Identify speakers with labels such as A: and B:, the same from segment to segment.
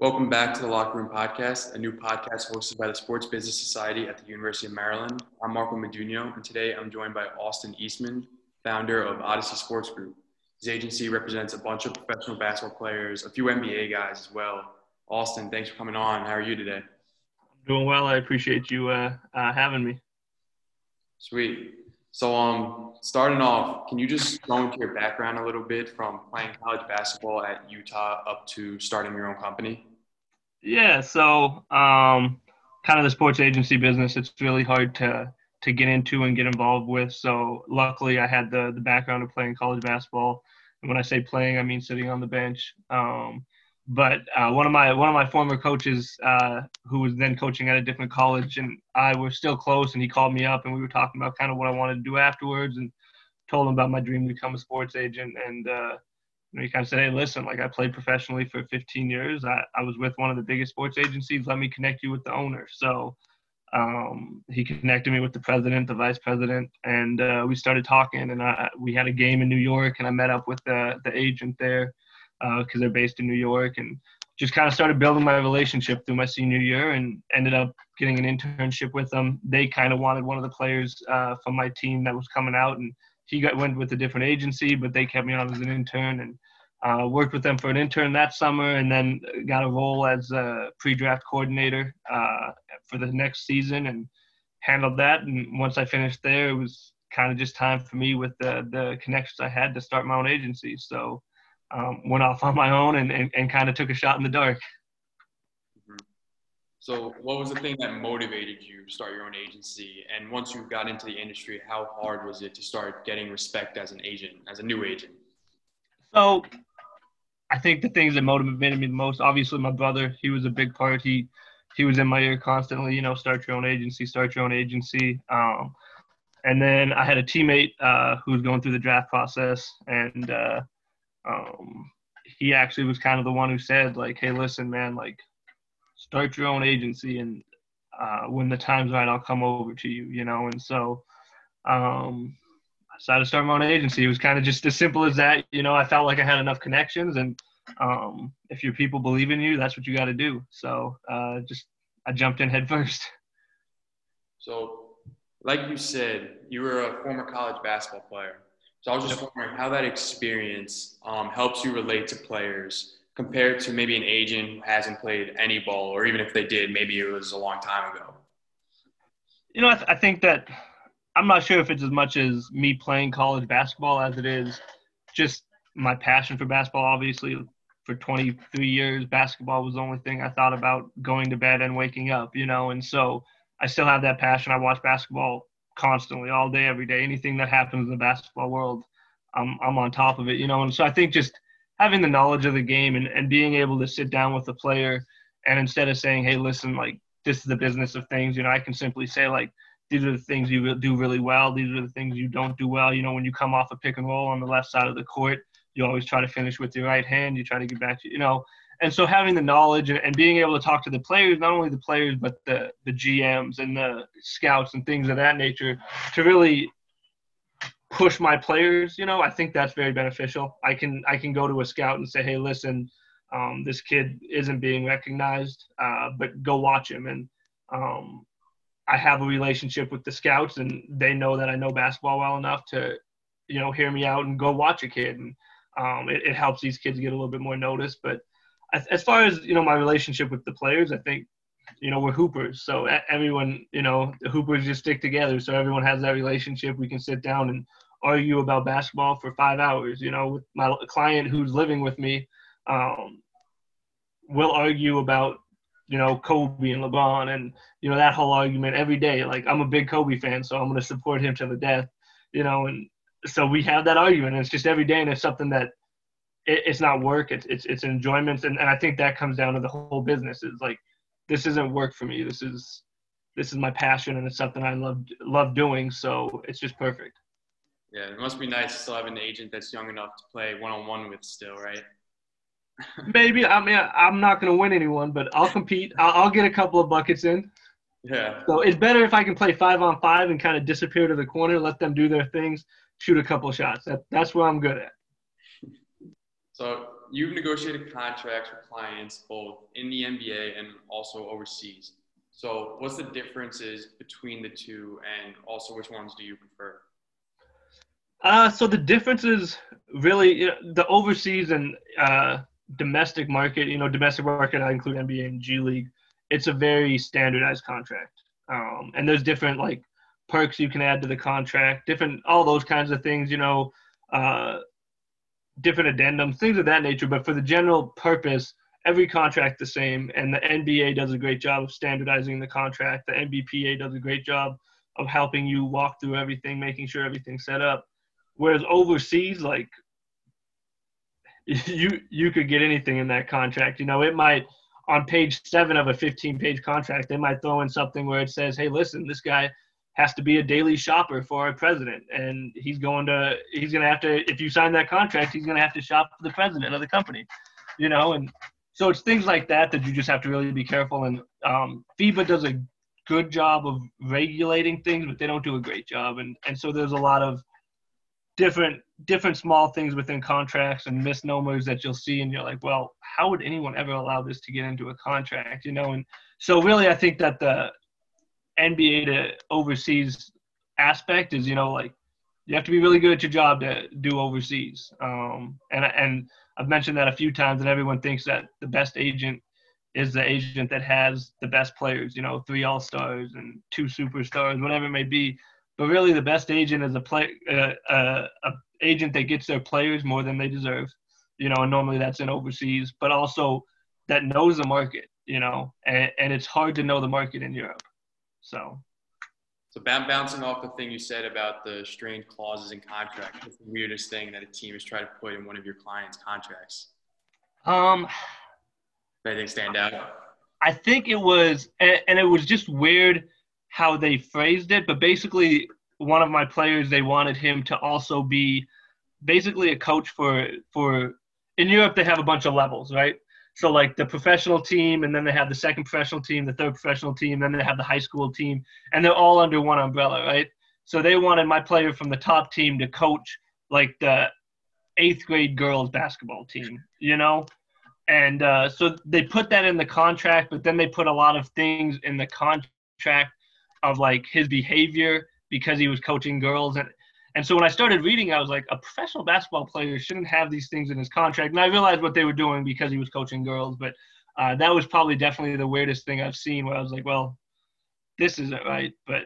A: Welcome back to the Locker Room Podcast, a new podcast hosted by the Sports Business Society at the University of Maryland. I'm Marco Meduno, and today I'm joined by Austin Eastman, founder of Odyssey Sports Group. His agency represents a bunch of professional basketball players, a few NBA guys as well. Austin, thanks for coming on. How are you today?
B: I'm doing well. I appreciate you uh, uh, having me.
A: Sweet. So, um, starting off, can you just go into your background a little bit from playing college basketball at Utah up to starting your own company?
B: Yeah. So, um, kind of the sports agency business, it's really hard to to get into and get involved with. So, luckily, I had the the background of playing college basketball. And when I say playing, I mean sitting on the bench. Um, but uh, one of my one of my former coaches uh, who was then coaching at a different college and I were still close and he called me up and we were talking about kind of what I wanted to do afterwards and told him about my dream to become a sports agent and uh, you know, he kind of said hey listen like I played professionally for 15 years. I, I was with one of the biggest sports agencies. Let me connect you with the owner. So um, he connected me with the president the vice president and uh, we started talking and I, we had a game in New York and I met up with the, the agent there because uh, they're based in New York, and just kind of started building my relationship through my senior year, and ended up getting an internship with them. They kind of wanted one of the players uh, from my team that was coming out, and he got went with a different agency, but they kept me on as an intern and. Uh, worked with them for an intern that summer and then got a role as a pre-draft coordinator uh, for the next season and handled that. And once I finished there, it was kind of just time for me with the the connections I had to start my own agency. So um, went off on my own and, and, and kind of took a shot in the dark.
A: Mm-hmm. So, what was the thing that motivated you to start your own agency? And once you got into the industry, how hard was it to start getting respect as an agent, as a new agent?
B: So, I think the things that motivated me the most, obviously, my brother, he was a big part. He he was in my ear constantly. You know, start your own agency, start your own agency. Um, and then I had a teammate uh, who was going through the draft process, and uh, um, he actually was kind of the one who said like, "Hey, listen, man, like, start your own agency, and uh, when the time's right, I'll come over to you," you know. And so, um, I decided to start my own agency. It was kind of just as simple as that, you know. I felt like I had enough connections, and um, if your people believe in you, that's what you got to do. So, uh, just I jumped in head first.
A: So, like you said, you were a former college basketball player. So I was just wondering how that experience um, helps you relate to players compared to maybe an agent who hasn't played any ball, or even if they did, maybe it was a long time ago.
B: You know, I, th- I think that I'm not sure if it's as much as me playing college basketball as it is just my passion for basketball. Obviously, for 23 years, basketball was the only thing I thought about going to bed and waking up, you know, and so I still have that passion. I watch basketball constantly, all day, every day. Anything that happens in the basketball world, I'm I'm on top of it, you know. And so I think just having the knowledge of the game and, and being able to sit down with the player and instead of saying, hey, listen, like this is the business of things, you know, I can simply say like these are the things you do really well. These are the things you don't do well. You know, when you come off a pick and roll on the left side of the court, you always try to finish with your right hand. You try to get back to, you know, and so having the knowledge and, being able to talk to the players, not only the players but the the GMs and the scouts and things of that nature, to really push my players. You know, I think that's very beneficial. I can I can go to a scout and say, hey, listen, um, this kid isn't being recognized, uh, but go watch him. And um, I have a relationship with the scouts, and they know that I know basketball well enough to, you know, hear me out and go watch a kid. And um, it, it helps these kids get a little bit more notice, but as far as you know my relationship with the players i think you know we're hoopers. So everyone you know the hoopers just stick together. So everyone has that relationship. We can sit down and argue about basketball for five hours. You know with my client who's living with me um, we'll argue about you know kobe and lebron and you know that whole argument every day. Like i'm a big kobe fan so i'm going to support him to the death you know and so we have that argument. It's just every day and it's something that it, it's not work. It's it's it's enjoyment, and, and I think that comes down to the whole business. Is like this isn't work for me. This is this is my passion, and it's something I love love doing. So it's just perfect.
A: Yeah, it must be nice to still have an agent that's young enough to play one on one with still, right?
B: Maybe I mean I'm not going to win anyone, but I'll compete. I'll, I'll, get a couple of buckets in.
A: Yeah.
B: So it's better if I can play five on five and kind of disappear to the corner, let them do their things, shoot a couple shots. That, that's what I'm good at.
A: So you've negotiated contracts with clients both in the NBA and also overseas. So what's the differences between the two, and also which ones do you prefer?
B: Uh, so the differences really you know, the overseas and uh, domestic market. You know, domestic market I include NBA and G League. It's a very standardized contract, um, and there's different like perks you can add to the contract, different all those kinds of things. You know, uh, different addendums, things of that nature. But for the general purpose, every contract the same, and the NBA does a great job of standardizing the contract. The NBPA does a great job of helping you walk through everything, making sure everything's set up. Whereas overseas, like you you could get anything in that contract. You know, it might on page seven of a 15 page contract, they might throw in something where it says, "Hey, listen, this guy has to be a daily shopper for our president, and he's going to he's going to have to if you sign that contract, he's going to have to shop for the president of the company." You know, and so it's things like that that you just have to really be careful. And um, FIBA does a good job of regulating things, but they don't do a great job. And and so there's a lot of different different small things within contracts and misnomers that you'll see and you're like well how would anyone ever allow this to get into a contract you know and so really i think that the nba to overseas aspect is you know like you have to be really good at your job to do overseas um, and and i've mentioned that a few times and everyone thinks that the best agent is the agent that has the best players you know three all stars and two superstars whatever it may be but really, the best agent is a play uh, uh, a agent that gets their players more than they deserve. You know, and normally that's in overseas, but also that knows the market. You know, and, and it's hard to know the market in Europe. So.
A: So bouncing off the thing you said about the strange clauses in contracts, what's the weirdest thing that a team has tried to put in one of your clients' contracts?
B: Um,
A: that they stand out.
B: I think it was, and it was just weird how they phrased it, but basically one of my players they wanted him to also be basically a coach for for in Europe they have a bunch of levels, right? So like the professional team and then they have the second professional team, the third professional team, then they have the high school team and they're all under one umbrella, right? So they wanted my player from the top team to coach like the eighth grade girls basketball team, you know? And uh, so they put that in the contract, but then they put a lot of things in the contract of like his behavior because he was coaching girls and and so when I started reading, I was like, a professional basketball player shouldn't have these things in his contract. And I realized what they were doing because he was coaching girls. But uh, that was probably definitely the weirdest thing I've seen where I was like, well, this isn't right. But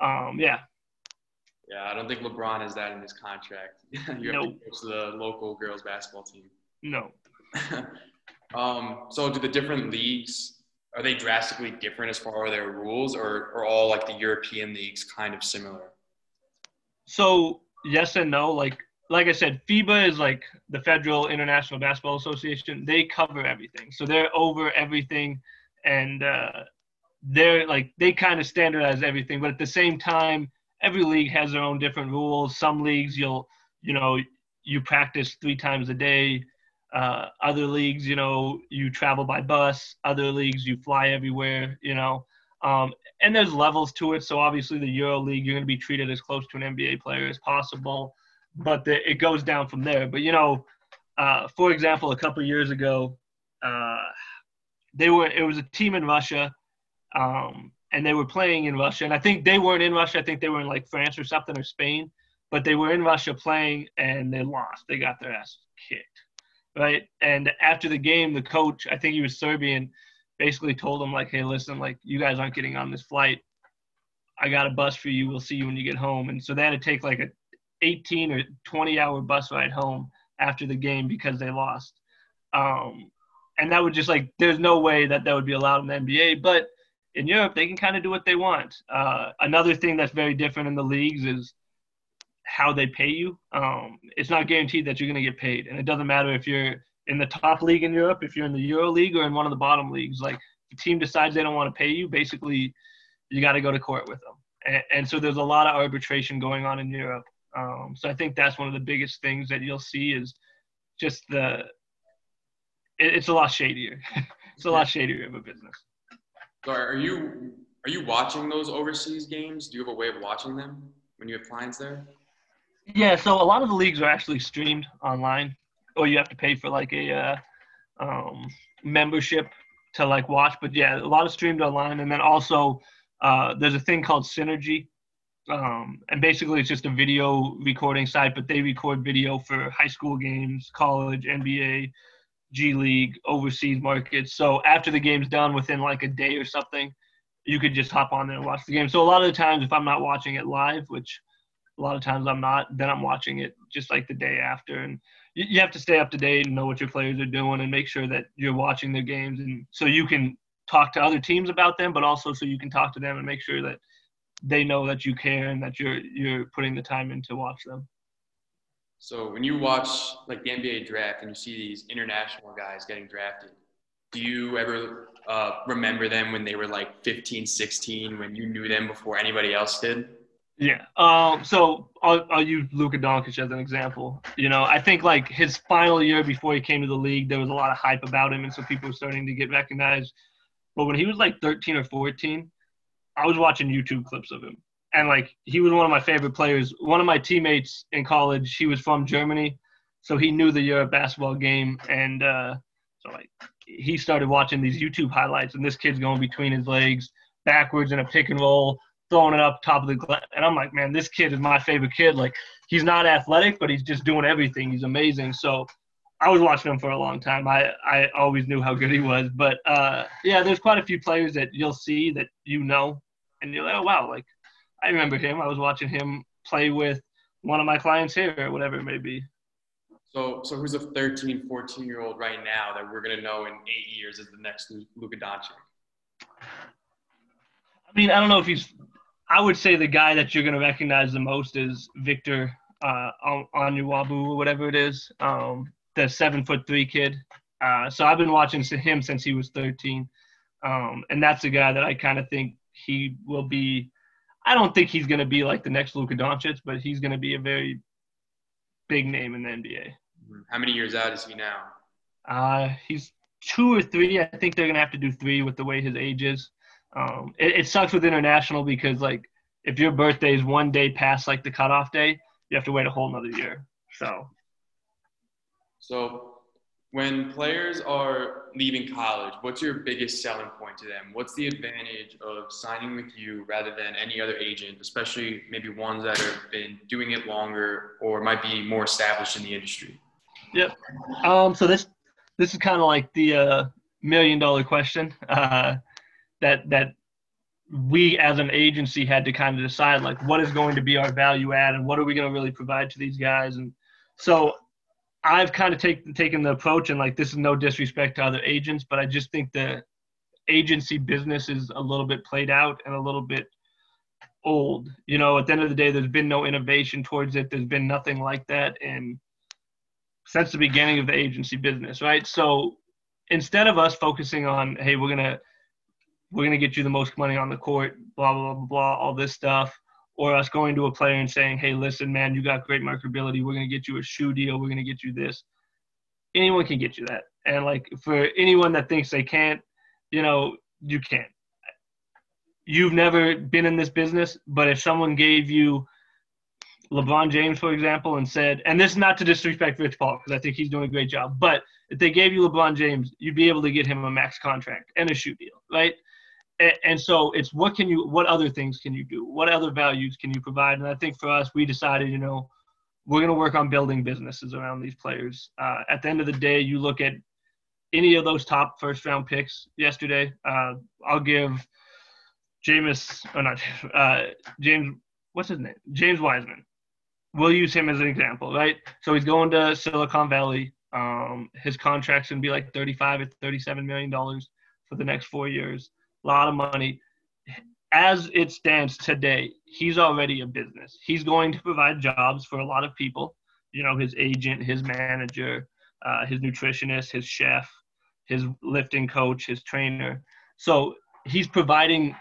B: um, yeah.
A: Yeah, I don't think LeBron has that in his contract. you have nope. to coach the local girls basketball team.
B: No.
A: um, so do the different leagues are they drastically different as far as their rules or are all like the European leagues kind of similar?
B: So yes and no. Like like I said, FIBA is like the Federal International Basketball Association. They cover everything. So they're over everything and uh, they're like they kind of standardize everything. But at the same time, every league has their own different rules. Some leagues you'll you know you practice three times a day uh, other leagues, you know, you travel by bus. Other leagues, you fly everywhere. You know, um, and there's levels to it. So obviously, the Euro League, you're going to be treated as close to an NBA player as possible, but the, it goes down from there. But you know, uh, for example, a couple years ago, uh, they were it was a team in Russia, um, and they were playing in Russia. And I think they weren't in Russia. I think they were in like France or something or Spain. But they were in Russia playing, and they lost. They got their ass kicked right? And after the game, the coach, I think he was Serbian, basically told him like, "Hey, listen, like you guys aren't getting on this flight. I got a bus for you. We'll see you when you get home." And so they had to take like a 18 or 20 hour bus ride home after the game because they lost. Um, and that would just like, there's no way that that would be allowed in the NBA. But in Europe, they can kind of do what they want. Uh, another thing that's very different in the leagues is how they pay you. Um, it's not guaranteed that you're going to get paid, and it doesn't matter if you're in the top league in Europe, if you're in the Euro League, or in one of the bottom leagues. Like the team decides they don't want to pay you, basically, you got to go to court with them. And, and, so there's a lot of arbitration going on in Europe. Um, so I think that's one of the biggest things that you'll see is just the. It, it's a lot shadier. it's a lot shadier of a business.
A: So are you are you watching those overseas games? Do you have a way of watching them when you have clients there?
B: Yeah, so a lot of the leagues are actually streamed online. Or you have to pay for like a uh, um, membership to like watch. But yeah, a lot of streamed online, and then also uh, there's a thing called Synergy, um, and basically it's just a video recording site, but they record video for high school games, college, NBA, G League, overseas markets. So after the game's done, within like a day or something, you could just hop on there and watch the game. So a lot of the times, if I'm not watching it live, which a lot of times I'm not, then I'm watching it just like the day after. And you, have to stay up to date and know what your players are doing and make sure that you're watching their games, and so you can talk to other teams about them, but also so you can talk to them and make sure that they know that you care and that you're you're putting the time in to watch them.
A: So when you watch like the NBA draft and you see these international guys getting drafted, do you ever uh, remember them when they were like 15, 16, when you knew them before anybody else did?
B: Yeah. Um, so I'll, I'll use Luka Doncic as an example. You know, I think like his final year before he came to the league, there was a lot of hype about him, and so people were starting to get recognized. But when he was like 13 or 14, I was watching YouTube clips of him. And like he was one of my favorite players. One of my teammates in college, he was from Germany, so he knew the Europe basketball game. And uh, so like he started watching these YouTube highlights, and this kid's going between his legs backwards in a pick and roll, throwing it up top of the glass. And I'm like, man, this kid is my favorite kid. Like he's not athletic, but he's just doing everything. He's amazing. So I was watching him for a long time. I, I always knew how good he was. But uh, yeah, there's quite a few players that you'll see that you know, and you're like, oh, wow, like I remember him. I was watching him play with one of my clients here or whatever it may be.
A: So, so who's a 13, 14 year old right now that we're going to know in eight years as the next Luka Doncic?
B: I mean, I don't know if he's. I would say the guy that you're going to recognize the most is Victor uh, Onyeabor or whatever it is. Um, the seven foot three kid. Uh, so I've been watching him since he was 13, um, and that's a guy that I kind of think he will be. I don't think he's going to be like the next Luka Doncic, but he's going to be a very big name in the NBA.
A: Mm-hmm. How many years out is he now?
B: Uh, he's two or three. I think they're going to have to do three with the way his age is. Um, it, it sucks with international because like if your birthday is one day past like the cutoff day, you have to wait a whole another year. So
A: so, when players are leaving college, what's your biggest selling point to them? What's the advantage of signing with you rather than any other agent, especially maybe ones that have been doing it longer or might be more established in the industry?
B: Yep. Um, so this this is kind of like the uh, million dollar question uh, that that we as an agency had to kind of decide like what is going to be our value add and what are we going to really provide to these guys and so I've kind of taken taken the approach and like this is no disrespect to other agents, but I just think the agency business is a little bit played out and a little bit old. You know, at the end of the day, there's been no innovation towards it. There's been nothing like that and since the beginning of the agency business, right? So instead of us focusing on, hey, we're gonna we're gonna get you the most money on the court, blah blah blah blah, all this stuff or us going to a player and saying, hey, listen, man, you got great marketability. We're going to get you a shoe deal. We're going to get you this. Anyone can get you that. And like for anyone that thinks they can't, you know, you can't. You've never been in this business, but if someone gave you LeBron James, for example, and said, and this is not to disrespect Rich Paul because I think he's doing a great job, but if they gave you LeBron James, you'd be able to get him a max contract and a shoe deal, right? And, so it's what can you what other things can you do? What other values can you provide? And i think for us we decided you know we're going to work on building businesses around these players. Uh, at the end of the day you look at any of those top first round picks yesterday uh, i'll give James or not uh, James what's his name? James Wiseman. We'll use him as an example right? So he's going to Silicon Valley. Um, his contract's going to be like 35 to 37 million dollars for the next four years a lot of money. As it stands today, he's already a business. He's going to provide jobs for a lot of people. You know, his agent, his manager, uh, his nutritionist, his chef, his lifting coach, his trainer. So he's providing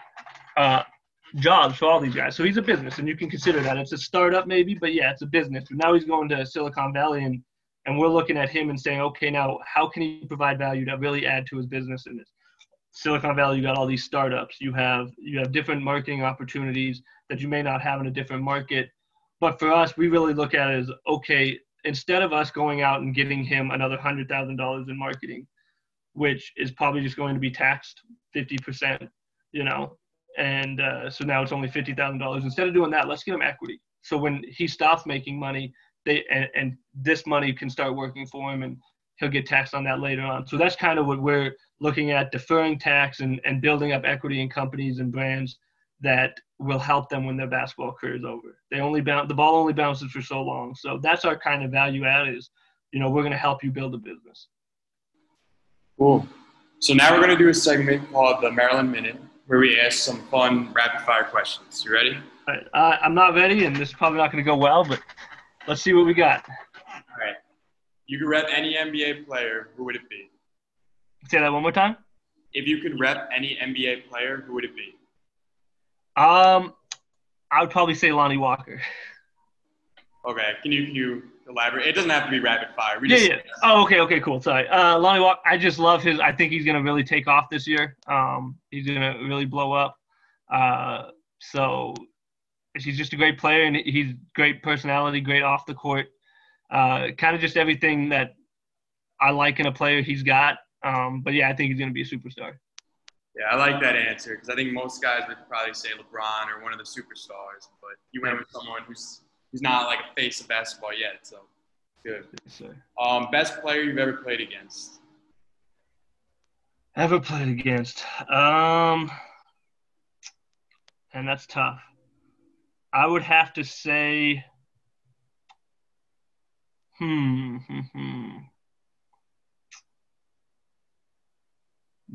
B: uh, jobs for all these guys. So he's a business, and you can consider that. It's a startup, maybe, but yeah, it's a business. But now he's going to Silicon Valley, and and we're looking at him and saying, okay, now how can he provide value to really add to his business in this? Silicon Valley, you got all these startups. You have you have different marketing opportunities that you may not have in a different market. But for us, we really look at it as okay. instead of us going out and getting him another hundred thousand dollars in marketing, which is probably just going to be taxed fifty percent, you know, and uh, so now it's only fifty thousand dollars. Instead of doing that, let's get him equity. So when he stops making money, they and, and this money can start working for him, and he'll get taxed on that later on. So that's kind of what we're looking at: deferring tax and and building up equity in companies and brands that will help them when their basketball career is over. They only bounce the ball only bounces for so long. So that's our kind of value add is, you know, we're going to help you build a business.
A: Cool. So now we're going to do a segment called the Maryland Minute, where we ask some fun rapid fire questions. You ready?
B: Right. Uh, I'm not ready, and this is probably not going to go well, but let's see what we got.
A: All right. You could rep any NBA player. Who would it be?
B: Say that one more time.
A: If you could rep any NBA player, who would it be?
B: Um, I would probably say Lonnie Walker.
A: Okay. Can you can you elaborate? It doesn't have to be rapid fire. We
B: yeah,
A: just,
B: yeah. Oh, okay, okay, cool. Sorry. Uh, Lonnie Walker. I just love his. I think he's gonna really take off this year. Um, he's gonna really blow up. Uh, so he's just a great player and he's great personality, great off the court. Uh, kind of just everything that I like in a player he's got. Um, but yeah, I think he's gonna be a superstar.
A: Yeah, I like that answer because I think most guys would probably say LeBron or one of the superstars, but you went with someone who's who's not like a face of basketball yet. So good. Um, best player you've ever played against?
B: Ever played against? Um, and that's tough. I would have to say, hmm, hmm, hmm.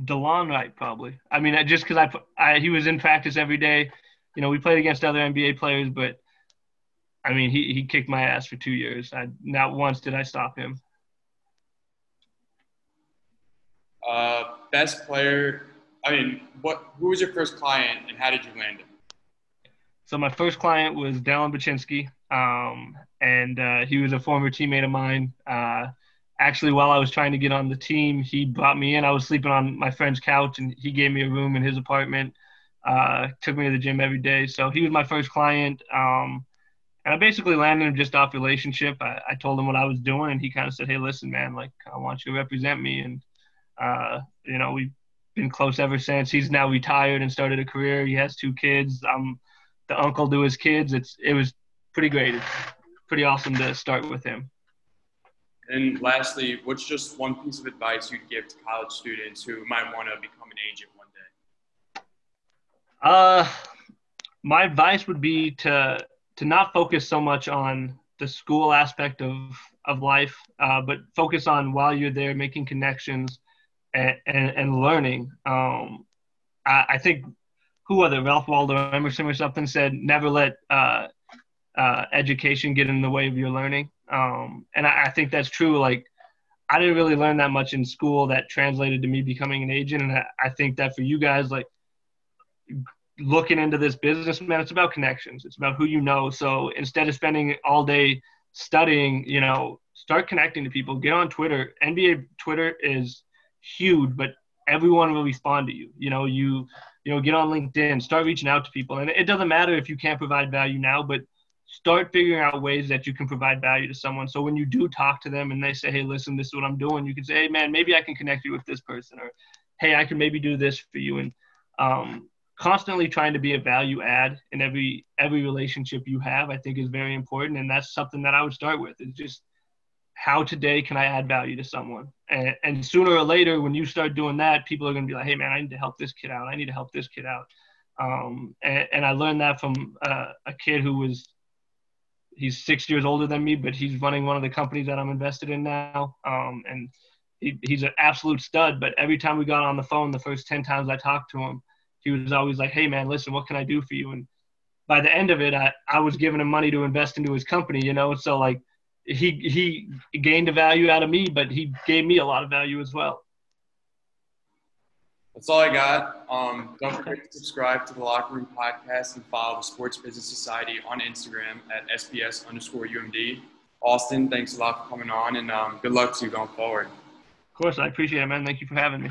B: Delon Wright, probably. I mean, just because I, I, he was in practice every day. You know, we played against other NBA players, but I mean, he, he kicked my ass for two years. I, not once did I stop him.
A: Uh, best player. I mean, what? Who was your first client, and how did you land him?
B: So my first client was Dallin Bachynski, um, and uh, he was a former teammate of mine. Uh, actually, while I was trying to get on the team, he brought me in. I was sleeping on my friend's couch, and he gave me a room in his apartment. Uh, took me to the gym every day. So he was my first client. Um, and I basically landed him just off relationship. I, I told him what I was doing, and he kind of said, "Hey, listen, man, like I want you to represent me." And uh, you know, we've been close ever since. He's now retired and started a career. He has two kids. I'm the uncle to his kids. It's it was pretty great. It's pretty awesome to start with him.
A: And lastly, what's just one piece of advice you'd give to college students who might want to become an agent one day?
B: Uh, my advice would be to to not focus so much on the school aspect of of life, uh, but focus on while you're there making connections and, and, and learning. Um, I, I, think who was it, Ralph Waldo Emerson or something said, never let uh, uh, education get in the way of your learning. Um, and I, I, think that's true. Like, I didn't really learn that much in school that translated to me becoming an agent. And I, I think that for you guys, like, looking into this business, man, it's about connections. It's about who you know. So instead of spending all day studying, you know, start connecting to people. Get on Twitter. NBA Twitter is huge, but everyone will respond to you. You know, you you know, get on LinkedIn, start reaching out to people. And it doesn't matter if you can't provide value now, but start figuring out ways that you can provide value to someone. So when you do talk to them and they say, Hey, listen, this is what I'm doing, you can say, Hey man, maybe I can connect you with this person or Hey, I can maybe do this for you. And um, constantly trying to be a value add in every every relationship you have i think is very important and that's something that i would start with is just how today can i add value to someone and, and sooner or later when you start doing that people are going to be like hey man i need to help this kid out i need to help this kid out um, and, and, i learned that from uh, a kid who was he's six years older than me but he's running one of the companies that i'm invested in now um, and he, he's an absolute stud but every time we got on the phone the first 10 times i talked to him he was always like, "Hey man, listen, what can I do for you?" And by the end of it, I, I was giving him money to invest into his company, you know. So like he he gained a value out of me, but he gave me a lot of value as well.
A: That's all I got. Um, don't forget to subscribe to the Locker Room Podcast and follow the Sports Business Society on Instagram at SBS underscore UMD. Austin, thanks a lot for coming on, and um, good luck to you going forward.
B: Of course, I appreciate it, man. Thank you for having me.